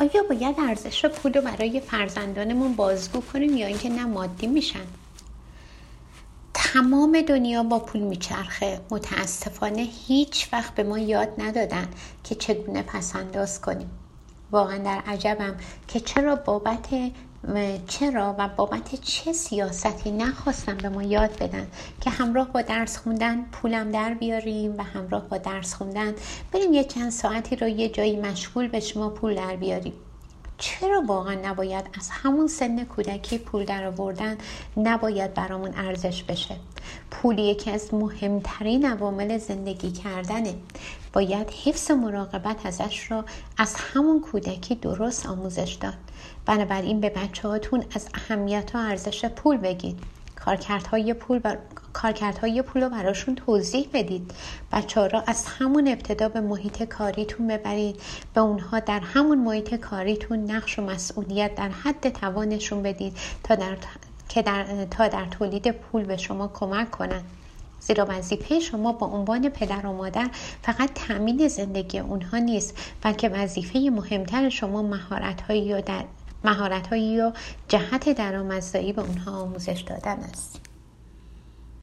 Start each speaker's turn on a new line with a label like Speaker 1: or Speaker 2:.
Speaker 1: آیا باید ارزش پول رو برای فرزندانمون بازگو کنیم یا اینکه نه مادی میشن؟ تمام دنیا با پول میچرخه. متاسفانه هیچ وقت به ما یاد ندادن که چگونه پسنداز کنیم. واقعا در عجبم که چرا بابت چرا و بابت چه سیاستی نخواستم به ما یاد بدن که همراه با درس خوندن پولم در بیاریم و همراه با درس خوندن بریم یه چند ساعتی رو یه جایی مشغول به شما پول در بیاریم. چرا واقعا نباید از همون سن کودکی پول در آوردن نباید برامون ارزش بشه؟ پول یکی از مهمترین عوامل زندگی کردنه. باید حفظ مراقبت ازش را از همون کودکی درست آموزش داد. بنابراین به بچه هاتون از اهمیت و ارزش پول بگید. کارکردهای پول بر... کارکردهای پول رو براشون توضیح بدید. بچه ها را از همون ابتدا به محیط کاریتون ببرید. به اونها در همون محیط کاریتون نقش و مسئولیت در حد توانشون بدید تا در, که در... تا در تولید پول به شما کمک کنند. زیرا وظیفه شما با عنوان پدر و مادر فقط تامین زندگی اونها نیست بلکه وظیفه مهمتر شما مهارت هایی یا در مهارت هایی و جهت درآمدزایی به اونها آموزش دادن است.